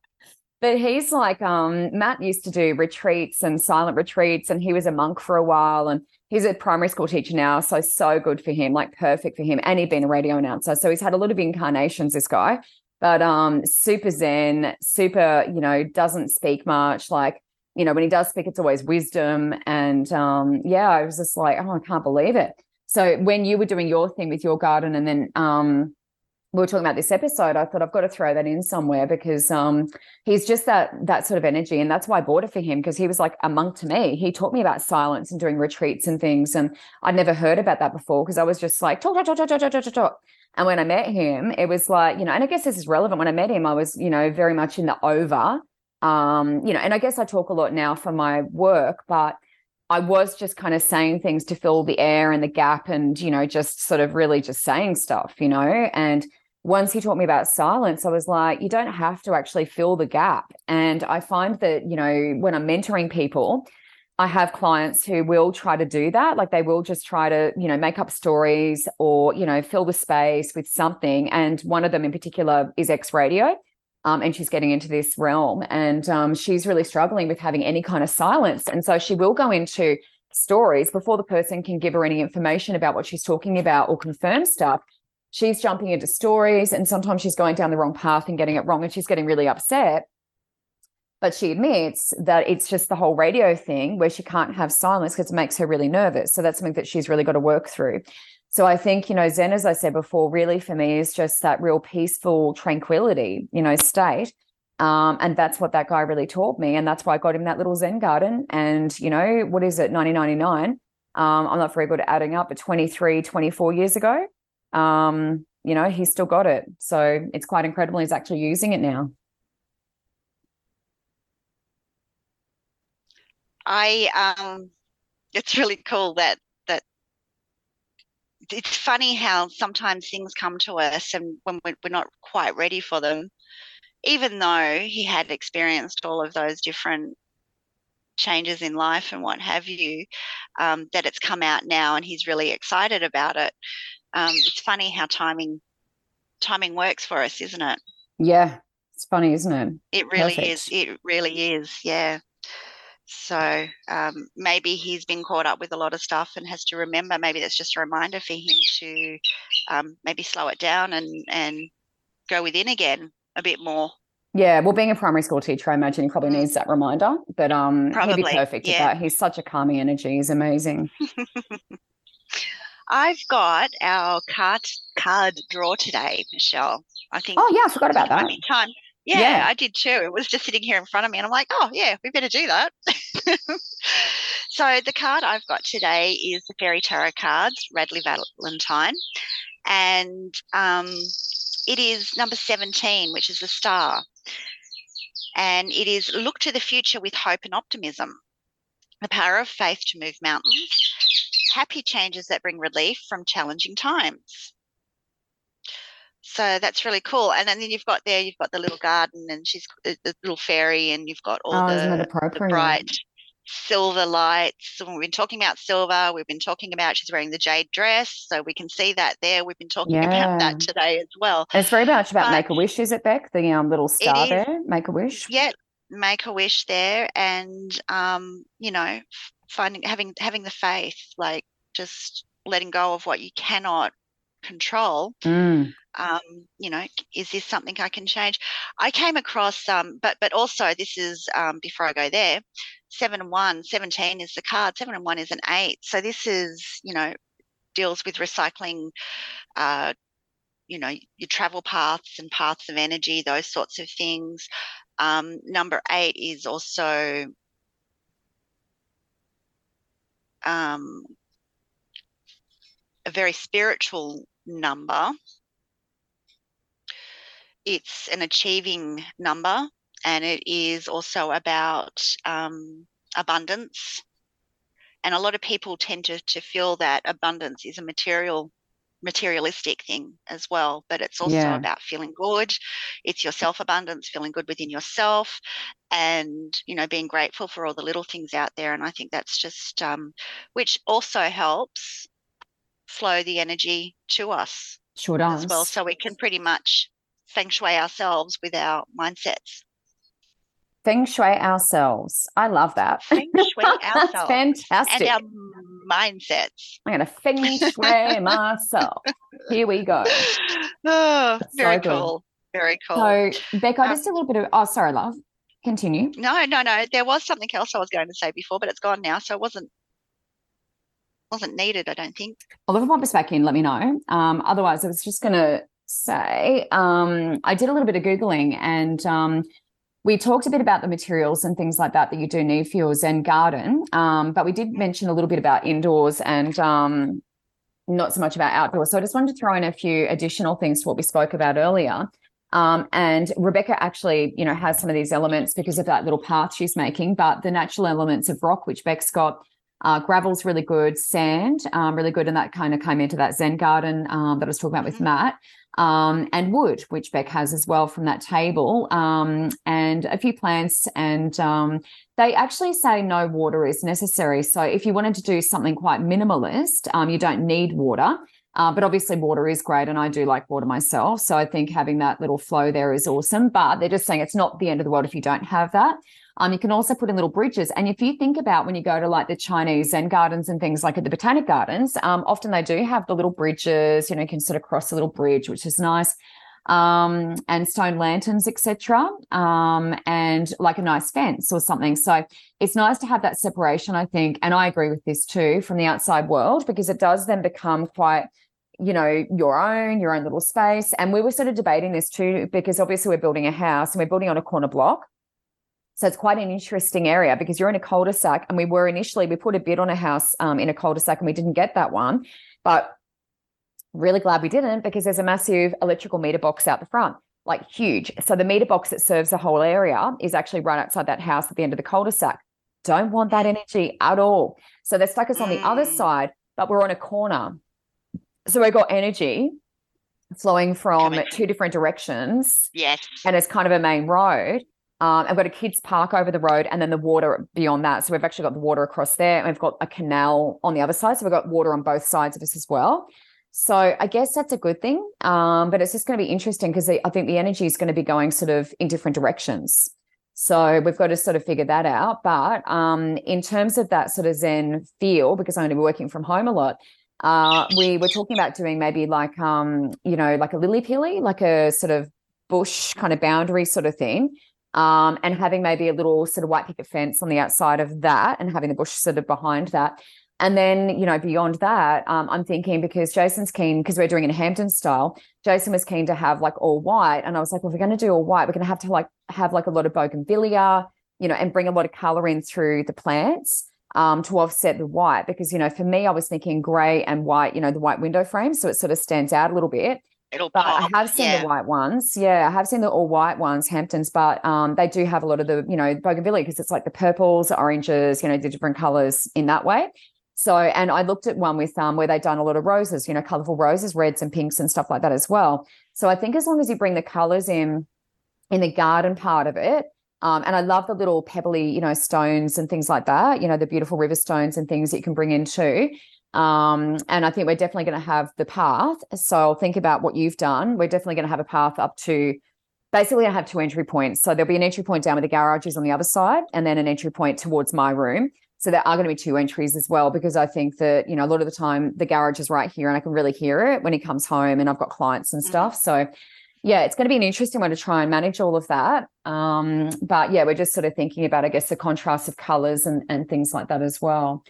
but he's like, um, Matt used to do retreats and silent retreats, and he was a monk for a while. And he's a primary school teacher now. So, so good for him, like perfect for him. And he'd been a radio announcer. So he's had a lot of incarnations, this guy. But um, super zen, super, you know, doesn't speak much, like you know, when he does speak, it's always wisdom. And um, yeah, I was just like, oh, I can't believe it. So when you were doing your thing with your garden, and then um, we were talking about this episode, I thought I've got to throw that in somewhere because um, he's just that that sort of energy, and that's why I bought it for him because he was like a monk to me. He taught me about silence and doing retreats and things, and I'd never heard about that before because I was just like talk, talk, talk, talk, talk, talk, talk, talk. And when I met him, it was like you know, and I guess this is relevant. When I met him, I was you know very much in the over um you know and i guess i talk a lot now for my work but i was just kind of saying things to fill the air and the gap and you know just sort of really just saying stuff you know and once he taught me about silence i was like you don't have to actually fill the gap and i find that you know when i'm mentoring people I have clients who will try to do that. Like they will just try to, you know, make up stories or, you know, fill the space with something. And one of them in particular is X Radio um, and she's getting into this realm and um, she's really struggling with having any kind of silence and so she will go into stories before the person can give her any information about what she's talking about or confirm stuff. She's jumping into stories and sometimes she's going down the wrong path and getting it wrong and she's getting really upset. But she admits that it's just the whole radio thing where she can't have silence because it makes her really nervous. So that's something that she's really got to work through so I think, you know, Zen, as I said before, really for me is just that real peaceful tranquility, you know, state. Um, and that's what that guy really taught me. And that's why I got him that little Zen garden. And, you know, what is it, 1999? Um, I'm not very good at adding up, but 23, 24 years ago, um, you know, he's still got it. So it's quite incredible. He's actually using it now. I, um, it's really cool that it's funny how sometimes things come to us and when we're not quite ready for them even though he had experienced all of those different changes in life and what have you um, that it's come out now and he's really excited about it. Um, it's funny how timing timing works for us isn't it? Yeah it's funny isn't it? It really Perfect. is it really is. Yeah so um, maybe he's been caught up with a lot of stuff and has to remember. Maybe that's just a reminder for him to um, maybe slow it down and and go within again a bit more. Yeah, well, being a primary school teacher, I imagine he probably mm. needs that reminder. But um, probably, he'd be perfect yeah. at that. He's such a calming energy. He's amazing. I've got our card card draw today, Michelle. I think. Oh yeah, I forgot about that. Time yeah, yeah, I did too. It was just sitting here in front of me, and I'm like, oh, yeah, we better do that. so, the card I've got today is the Fairy Tarot cards, Radleigh Valentine, and um, it is number 17, which is the star. And it is look to the future with hope and optimism, the power of faith to move mountains, happy changes that bring relief from challenging times so that's really cool. And then you've got there, you've got the little garden, and she's a little fairy, and you've got all oh, the, the, bright silver lights. So we've been talking about silver. We've been talking about she's wearing the jade dress, so we can see that there. We've been talking yeah. about that today as well. It's very much about Make a Wish, is it, Beck? The um, little star there, Make a Wish. Yeah, Make a Wish there, and um, you know, finding having having the faith, like just letting go of what you cannot control. Mm um, you know, is this something I can change? I came across, um, but but also this is um, before I go there. Seven and one, 17 is the card. Seven and one is an eight. So this is, you know, deals with recycling. Uh, you know, your travel paths and paths of energy, those sorts of things. Um, number eight is also um, a very spiritual number it's an achieving number and it is also about um, abundance. And a lot of people tend to, to feel that abundance is a material materialistic thing as well but it's also yeah. about feeling good it's your self abundance feeling good within yourself and you know being grateful for all the little things out there and i think that's just um, which also helps flow the energy to us sure does as well so we can pretty much feng shui ourselves with our mindsets feng shui ourselves. I love that. Feng shui ourselves. That's fantastic. And our mindsets. I'm going to feng shui myself. Here we go. Oh, very so cool. Very cool. So, Becca, um, just a little bit of, oh, sorry, love. Continue. No, no, no. There was something else I was going to say before, but it's gone now. So it wasn't wasn't needed, I don't think. Pops back in, let me know. Um, otherwise, I was just going to say um, I did a little bit of Googling and um, we talked a bit about the materials and things like that that you do need for your Zen garden, um, but we did mention a little bit about indoors and um, not so much about outdoors. So I just wanted to throw in a few additional things to what we spoke about earlier. Um, and Rebecca actually, you know, has some of these elements because of that little path she's making, but the natural elements of rock, which Beck's got, uh, gravel's really good, sand, um, really good, and that kind of came into that Zen garden um, that I was talking about with mm-hmm. Matt um, and wood, which Beck has as well from that table, um, and a few plants. And um, they actually say no water is necessary. So if you wanted to do something quite minimalist, um, you don't need water. Uh, but obviously, water is great, and I do like water myself. So I think having that little flow there is awesome. But they're just saying it's not the end of the world if you don't have that. Um, you can also put in little bridges. And if you think about when you go to like the Chinese Zen gardens and things like at the Botanic Gardens, um, often they do have the little bridges, you know, you can sort of cross a little bridge, which is nice. Um, and stone lanterns, etc., um, and like a nice fence or something. So it's nice to have that separation, I think. And I agree with this too from the outside world because it does then become quite you know, your own, your own little space. And we were sort of debating this too, because obviously we're building a house and we're building on a corner block. So it's quite an interesting area because you're in a cul-de-sac, and we were initially we put a bid on a house um, in a cul-de-sac, and we didn't get that one, but really glad we didn't because there's a massive electrical meter box out the front, like huge. So the meter box that serves the whole area is actually right outside that house at the end of the cul-de-sac. Don't want that energy at all. So they stuck us on the other mm. side, but we're on a corner. So we've got energy flowing from Coming. two different directions. Yes. And it's kind of a main road. Um, I've got a kids park over the road and then the water beyond that. So we've actually got the water across there and we've got a canal on the other side. So we've got water on both sides of us as well. So I guess that's a good thing. Um, but it's just going to be interesting because I think the energy is going to be going sort of in different directions. So we've got to sort of figure that out. But um, in terms of that sort of Zen feel, because I'm going to be working from home a lot, uh, we were talking about doing maybe like, um, you know, like a lily pilly, like a sort of bush kind of boundary sort of thing um, and having maybe a little sort of white picket fence on the outside of that and having the bush sort of behind that. And then, you know, beyond that, um, I'm thinking because Jason's keen, because we're doing it in Hampton style, Jason was keen to have like all white. And I was like, well, if we're going to do all white, we're going to have to like have like a lot of bougainvillea, you know, and bring a lot of color in through the plants um, to offset the white. Because, you know, for me, I was thinking gray and white, you know, the white window frame. So it sort of stands out a little bit it'll but pop. I have seen yeah. the white ones. Yeah, I have seen the all white ones, Hamptons, but um, they do have a lot of the, you know, bougainvillea because it's like the purples, the oranges, you know, the different colors in that way. So, and I looked at one with um where they'd done a lot of roses, you know, colorful roses, reds and pinks and stuff like that as well. So I think as long as you bring the colors in in the garden part of it, um, and I love the little pebbly, you know, stones and things like that, you know, the beautiful river stones and things that you can bring in too. Um, and I think we're definitely going to have the path. So I'll think about what you've done. We're definitely going to have a path up to basically I have two entry points. So there'll be an entry point down where the garage is on the other side, and then an entry point towards my room. So there are going to be two entries as well, because I think that, you know, a lot of the time the garage is right here and I can really hear it when he comes home and I've got clients and mm-hmm. stuff. So yeah, it's going to be an interesting one to try and manage all of that. Um, but yeah, we're just sort of thinking about, I guess, the contrast of colors and, and things like that as well.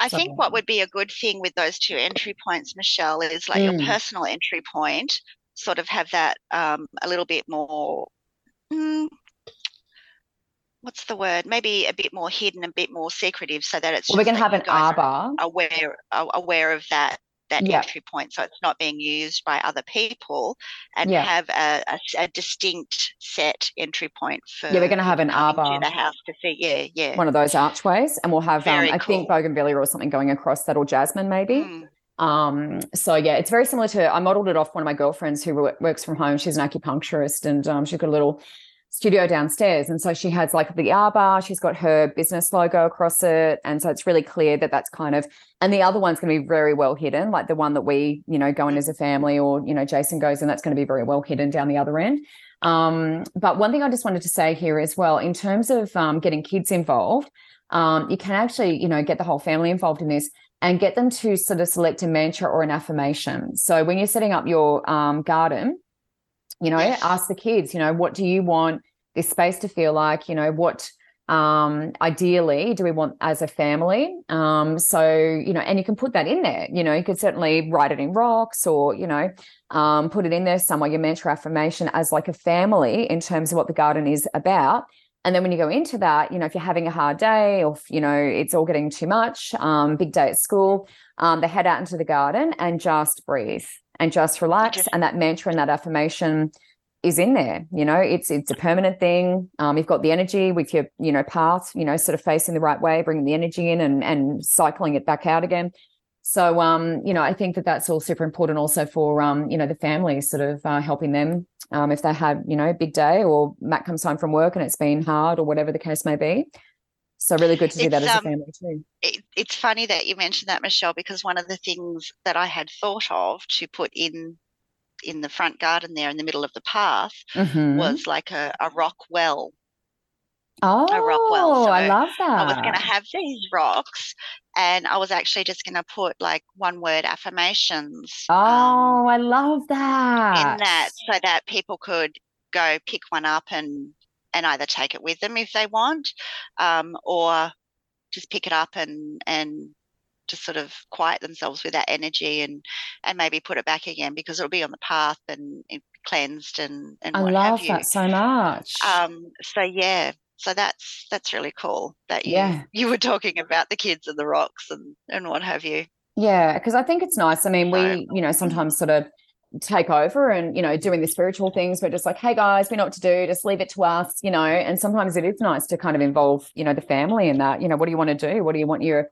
I think what would be a good thing with those two entry points, Michelle, is like mm. your personal entry point, sort of have that um, a little bit more. Mm, what's the word? Maybe a bit more hidden, a bit more secretive, so that it's. Well, we can have an arbor. Aware, aware of that that Yeah. entry point so it's not being used by other people and Yeah. have a distinct set entry point for Yeah, we're gonna have an arbor. to the house to see yeah yeah one of those archways, and we'll have um, I think bougainvillea or something going across that, or jasmine maybe. Mm, Um, so yeah, it's very similar to I modeled it off one of my girlfriends who wo- works from home. She's an acupuncturist and um, she's got a little studio downstairs. And so she has like the arbor, she's got her business logo across it. And so it's really clear that that's kind of, and the other one's going to be very well hidden, like the one that we, you know, go in as a family or, you know, Jason goes in, that's going to be very well hidden down the other end. Um, but one thing I just wanted to say here as well, in terms of um, getting kids involved, um, you can actually, you know, get the whole family involved in this and get them to sort of select a mantra or an affirmation. So when you're setting up your um, garden, you know, Yes. ask the kids, you know, what do you want this space to feel like? You know, what um ideally do we want as a family um so you know and you can put that in there you know you could certainly write it in rocks or you know um put it in there somewhere your mantra affirmation as like a family in terms of what the garden is about and then when you go into that, you know, if you're having a hard day or, if, you know, it's all getting too much, um, big day at school, um, they head out into the garden and just breathe and just relax. Just- And that mantra and that affirmation is in there. You know, it's it's a permanent thing. Um, you've got the energy with your, you know, path, you know, sort of facing the right way, bringing the energy in and and cycling it back out again. So, um, you know, I think that that's all super important also for, um, you know, the family sort of uh, helping them um, if they had, you know, a big day or Matt comes home from work and it's been hard or whatever the case may be. So really good to do that as a um, family too. it, it's funny that you mentioned that michelle because one of the things that i had thought of to put in in the front garden there in the middle of the path Mhm. was like a, a rock well oh, Rockwell, I so love that. I was going to have these rocks, and I was actually just going to put like one word affirmations um, Oh, I love that. in that so that people could go pick one up and and either take it with them if they want, um, or just pick it up and and just sort of quiet themselves with that energy and and maybe put it back again because it'll be on the path and it cleansed and and I what love have you. that so much. Um, so yeah, so that's that's really cool that you Yeah. you were talking about the kids and the rocks and and what have you. Yeah, because I think it's nice. I mean, we, you know, sometimes sort of take over and, you know, doing the spiritual things. We're just like, hey guys, we know what to do, just leave it to us, you know. And sometimes it is nice to kind of involve, you know, the family in that. You know, what do you want to do? What do you want your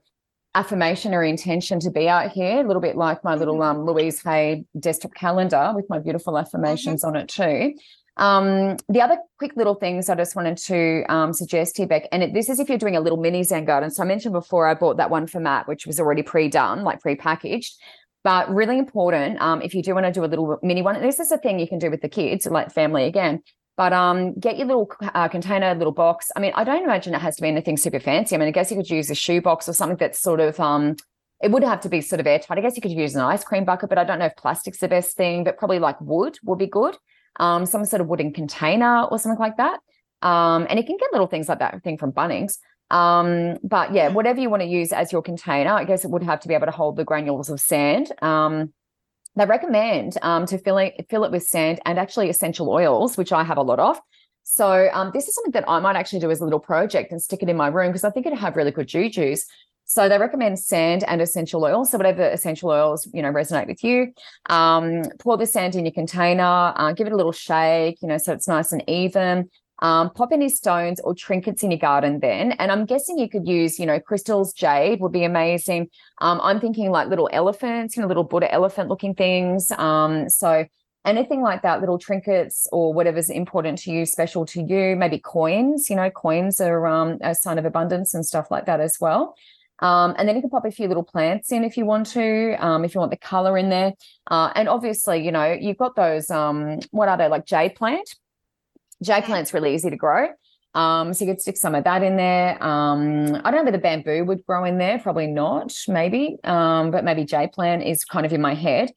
affirmation or intention to be out here? A little bit like my little um Louise Hay desktop calendar with my beautiful affirmations on it too. Um, the other quick little things I just wanted to um, suggest here, Beck, and it, this is if you're doing a little mini Zen garden. So I mentioned before I bought that one for Matt, which was already pre-done, like pre-packaged. But really important, um, if you do want to do a little mini one, this is a thing you can do with the kids, like family again. But um, get your little uh, container, little box. I mean, I don't imagine it has to be anything super fancy. I mean, I guess you could use a shoe box or something that's sort of um, it would have to be sort of airtight. I guess you could use an ice cream bucket, but I don't know if plastic's the best thing. But probably like wood would be good. Um, some sort of wooden container or something like that. Um, and you can get little things like that thing from Bunnings. Um, but yeah, Mm. whatever you want to use as your container, I guess it would have to be able to hold the granules of sand. Um, they recommend um, to fill it fill it with sand and actually essential oils, which I have a lot of. So um, this is something that I might actually do as a little project and stick it in my room because I think it'd have really good juju's. So they recommend sand and essential oils. So whatever essential oils you know resonate with you, um, pour the sand in your container, uh, give it a little shake, you know, so it's nice and even. Um, pop any stones or trinkets in your garden then. And I'm guessing you could use, you know, crystals, jade would be amazing. Um, I'm thinking like little elephants, you know, little Buddha elephant looking things. Um, so anything like that, little trinkets or whatever's important to you, special to you, maybe coins, you know, coins are um, a sign of abundance and stuff like that as well. Um, and then you can pop a few little plants in if you want to, um, if you want the color in there. Uh, and obviously, you know, you've got those, um, what are they, like jade plant? Mhm. plant's really easy to grow. Um, so you could stick some of that in there. Um, I don't know whether bamboo would grow in there, probably not, maybe. Um, but maybe jade plant is kind of in my head.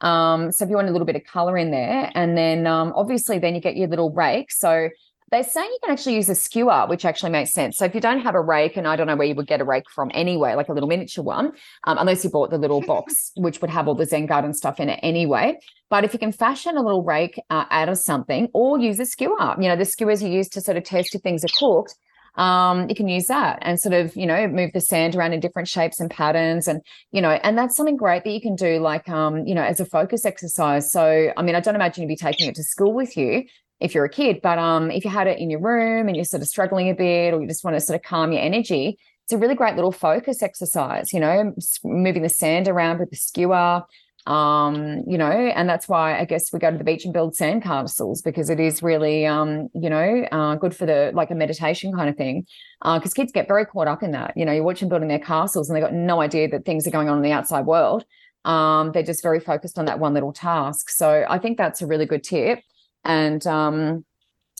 Um, so if you want a little bit of color in there, and then um, obviously then you get your little rake. So they're saying you can actually use a skewer, which actually makes sense. So if you don't have a rake, and I don't know where you would get a rake from anyway, like a little miniature one, um, unless you bought the little box, which would have all the Zen garden stuff in it anyway. But if you can fashion a little rake uh, out of something or use a skewer, you know, the skewers you use to sort of test if things are cooked. um, you can use that and sort of, you know, move the sand around in different shapes and patterns. And, you know, and that's something great that you can do like, um, you know, as a focus exercise. So, I mean, I don't imagine you'd be taking it to school with you if you're a kid, but um, if you had it in your room and you're sort of struggling a bit or you just want to sort of calm your energy, it's a really great little focus exercise, you know, moving the sand around with the skewer, um, you know, and that's why I guess we go to the beach and build sand castles because it is really, um, you know, uh, good for the like a meditation kind of thing. Because uh, kids get very caught up in that. You know, you watch them building their castles and they've got no idea that things are going on in the outside world. Um, they're just very focused on that one little task. So I think that's a really good tip. And um,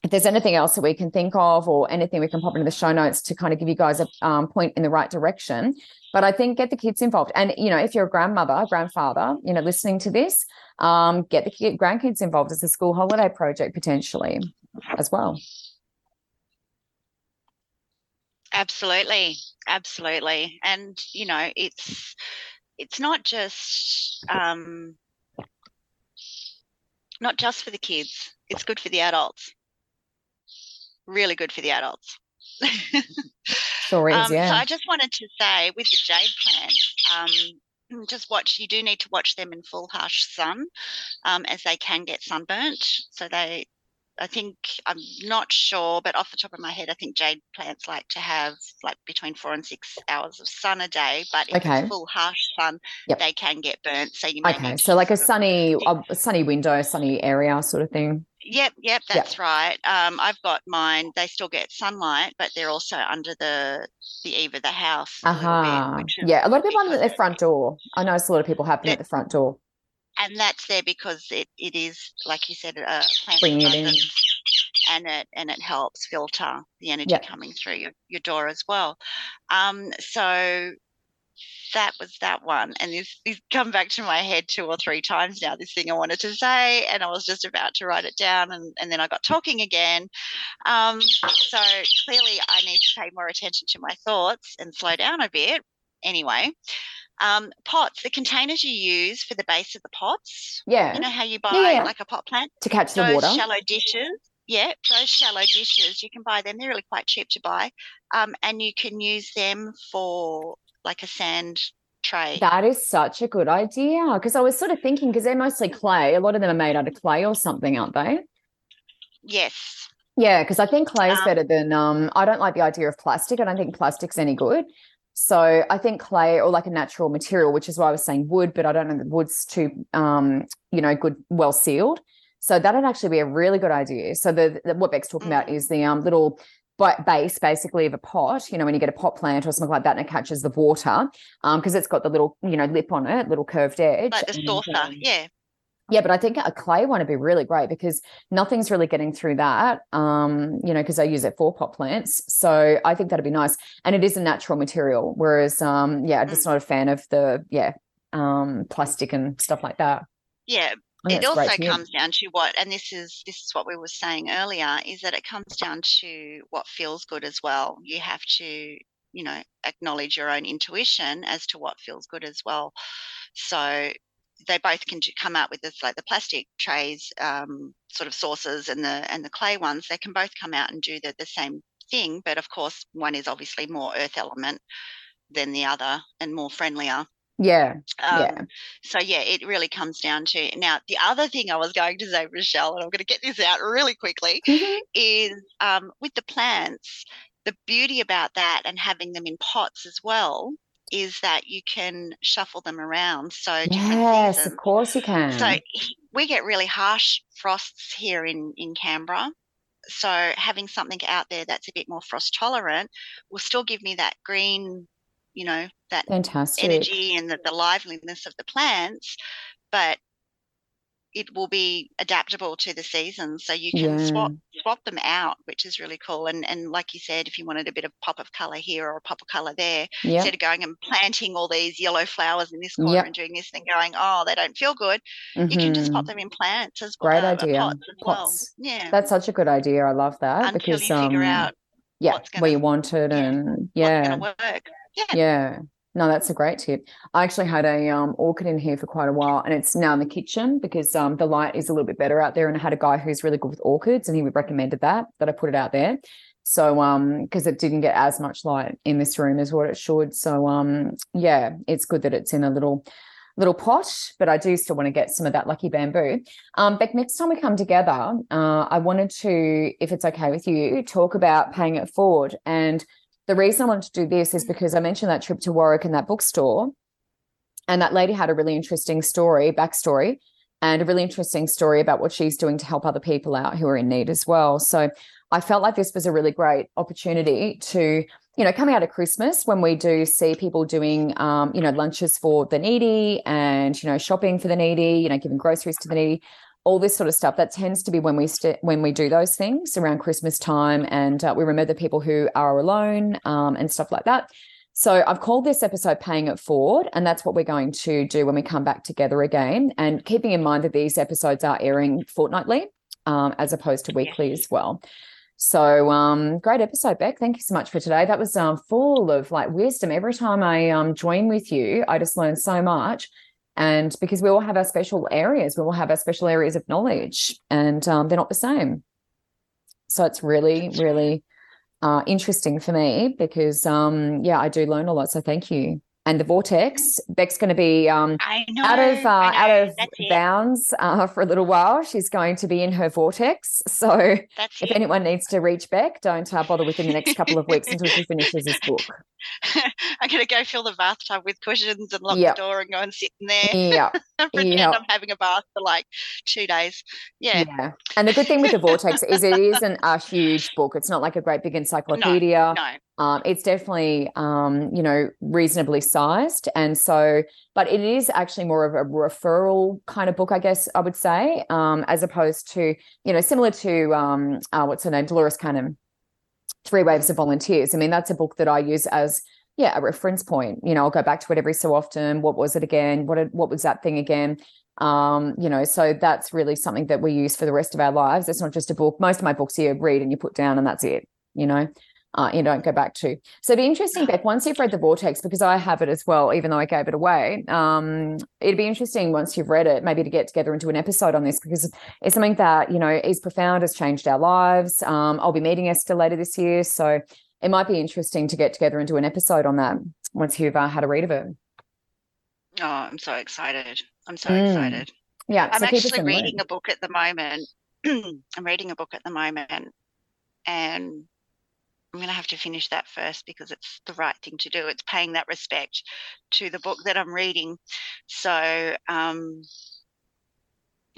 if there's anything else that we can think of or anything we can pop into the show notes to kind of give you guys a um, point in the right direction. But i think get the kids involved. And you know if you're a grandmother grandfather you know listening to this um, get the kid, grandkids involved as a school holiday project potentially as well. Absolutely. Absolutely. And you know it's it's not just um not just for the kids it's good for the adults really good for the adults. sure is, um, yeah. So I just wanted to say with the jade plants, um, just watch. You do need to watch them in full harsh sun, um, as they can get sunburnt. So they, I think I'm not sure, but off the top of my head, I think jade plants like to have like between four and six hours of sun a day. But if okay. it's full harsh sun, yep. they can get burnt. So you might okay, so like a sunny, a sunny window, sunny area sort of thing. Yep, yep, that's yep. right. Um, I've got mine. They still get sunlight, but they're also under the the eave of the house. Uh-huh. Bit, yeah, a lot of people under their front door. I notice a lot of people have them at the front door. And that's there because it, it is, like you said, a plant Bring it in. and it and it helps filter the energy yep. coming through your, your door as well. Um, so that was that one. And this, this come back to my head two or three times now, this thing I wanted to say, and I was just about to write it down and, and then I got talking again. Um, so clearly I need to pay more attention to my thoughts and slow down a bit. Anyway, um, pots, the containers you use for the base of the pots. Yeah. You know how you buy yeah. like a pot plant? To catch the water. shallow dishes. Yeah, those shallow dishes, you can buy them. They're really quite cheap to buy. Um, and you can use them for like a sand tray. That is such a good idea. Because I was sort of thinking, because they're mostly clay, a lot of them are made out of clay or something, aren't they? Yes. Yeah, because I think clay is um, better than um I don't like the idea of plastic. I don't think plastic's any good. So I think clay or like a natural material, which is why I was saying wood, but I don't know that wood's too um, you know, good well sealed. So that'd actually be a really good idea. So the, the what Beck's talking mm. about is the um little base basically of a pot, you know, when you get a pot plant or something like that and it catches the water, um, because it's got the little, you know, lip on it, little curved edge. Like the saucer, um, yeah. Yeah, but I think a clay one would be really great because nothing's really getting through that, um, you know, because I use it for pot plants. So I think that'd be nice. And it is a natural material. Whereas, um, yeah, I'm just mm. not a fan of the, yeah, um, plastic and stuff like that. Yeah, it also comes down to what and this is this is what we were saying earlier is that it comes down to what feels good as well you have to you know acknowledge your own intuition as to what feels good as well so they both can come out with this like the plastic trays um, sort of sources and the and the clay ones they can both come out and do the, the same thing but of course one is obviously more earth element than the other and more friendlier yeah. Um, yeah. So yeah, it really comes down to now. The other thing I was going to say, Michelle, and I'm going to get this out really quickly, mm-hmm. is um, with the plants. The beauty about that and having them in pots as well is that you can shuffle them around. So yes, of course you can. So we get really harsh frosts here in in Canberra. So having something out there that's a bit more frost tolerant will still give me that green you know that Fantastic. energy and the, the liveliness of the plants but it will be adaptable to the season so you can yeah. swap swap them out which is really cool and and like you said if you wanted a bit of pop of color here or a pop of color there instead of going and planting all these yellow flowers in this corner and doing this and going oh they don't feel good mm-hmm. you can just pop mm-hmm. them in plants as well great uh, idea pots pots. well yeah that's such a good idea i love that Until because you um, figure out yeah where you want it yeah, and yeah work yeah. No, that's a great tip. I actually had a um, orchid in here for quite a while, and it's now in the kitchen because um, the light is a little bit better out there. And I had a guy who's really good with orchids, and he recommended that that I put it out there. So um because it didn't get as much light in this room as what it should. So um yeah, it's good that it's in a little little pot, but I do still want to get some of that lucky bamboo. Um, Beck, next time we come together, uh, I wanted to, if it's okay with you, talk about paying it forward. And the reason I wanted to do this is because I mentioned that trip to Warwick and that bookstore. And that lady had a really interesting story, backstory, and a really interesting story about what she's doing to help other people out who are in need as well. So I felt like this was a really great opportunity to you know, coming out of Christmas when we do see people doing, um, you know, lunches for the needy and, you know, shopping for the needy, you know, giving groceries to the needy, all this sort of stuff. That tends to be when we st- when we do those things around Christmas time, and uh, we remember the people who are alone um, and stuff like that. So I've called this episode "Paying It Forward," and that's what we're going to do when we come back together again. And keeping in mind that these episodes are airing fortnightly, um, as opposed to weekly as well. So um, great episode, Beck. Thank you so much for today. That was um, full of like wisdom. Every time I um, join with you, I just learn so much. And because we all have our special areas, we all have our special areas of knowledge, and um, they're not the same. So it's really, really uh, interesting for me because, um, yeah, I do learn a lot. So thank you and the vortex. Beck's going to be um, out of uh, out of bounds uh, for a little while. She's going to be in her vortex. So That's if it. anyone needs to reach Beck, don't uh, bother within the next couple of weeks until she finishes this book. I'm going to go fill the bathtub with cushions and lock yep. the door and go and sit in there. Yeah. Pretend yep. I'm having a bath for like two days. Yeah. Yeah. And the good thing with the vortex is it isn't a huge book. It's not like a great big encyclopedia. No. no. Um, it's definitely, um, you know, reasonably sized. And so, but it is actually more of a referral kind of book, I guess I would say, um, as opposed to, you know, similar to, um, uh, what's her name, Dolores Cannon, Three Waves of Volunteers. I mean, that's a book that I use as, yeah, a reference point. You know, I'll go back to it every so often. What was it again? What, what was that thing again? Um, you know, so that's really something that we use for the rest of our lives. It's not just a book. Most of my books you read and you put down and that's it, you know uh, you don't go back to. So it'd be interesting, Beck, once you've read The Vortex, because I have it as well, even though I gave it away. Um, it'd be interesting once you've read it, maybe to get together and do an episode on this because it's something that, you know, is profound, has changed our lives. Um, I'll be meeting Esther later this year. So it might be interesting to get together and do an episode on that once you've uh, had a read of it. Oh, I'm so excited. I'm so mm. excited. Yeah. I'm so actually reading a book at the moment. I'm reading a book at the moment and I'm going to have to finish that first because it's the right thing to do. It's paying that respect to the book that I'm reading. So, um,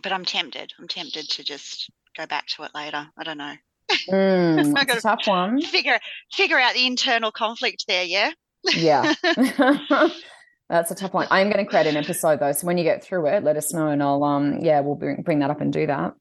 but I'm tempted. I'm tempted to just go back to it later. I don't know. Mm, I got a tough one. Figure figure out the internal conflict there. Yeah. Yeah. That's a tough one. I'm going to create an episode though, so when you get through it, let us know, and I'll um yeah we'll bring bring that up and do that.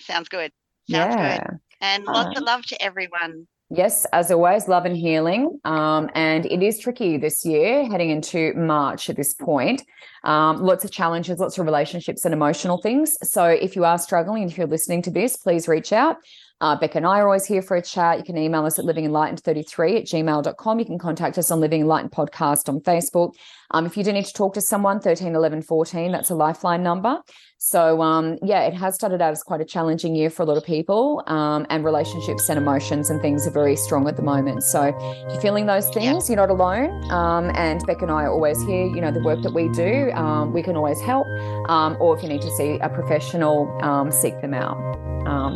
Sounds good. Sounds yeah. good. And lots of love to everyone. Yes, as always, love and healing. Um, and it is tricky this year, heading into March at this point. Um, lots of challenges, lots of relationships and emotional things. So if you are struggling if you're listening to this, please reach out. Uh, Beck and I are always here for a chat. You can email us at livingenlightened33 at gmail.com. You can contact us on Living Enlightened Podcast on Facebook. Um, if you do need to talk to someone, 13 11 14, that's a lifeline number. So, um, yeah, it has started out as quite a challenging year for a lot of people, um, and relationships and emotions and things are very strong at the moment. So, if you're feeling those things, you're not alone. Um, and Beck and I are always here. You know, the work that we do, um, we can always help. Um, or if you need to see a professional, um, seek them out.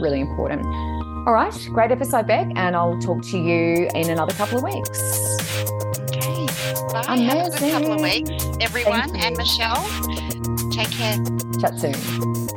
really important. All right, great episode, Beck, and I'll talk to you in another couple of weeks. Bye. Amazing. Have a good couple of weeks, everyone, and Michelle. Take care. Chat soon.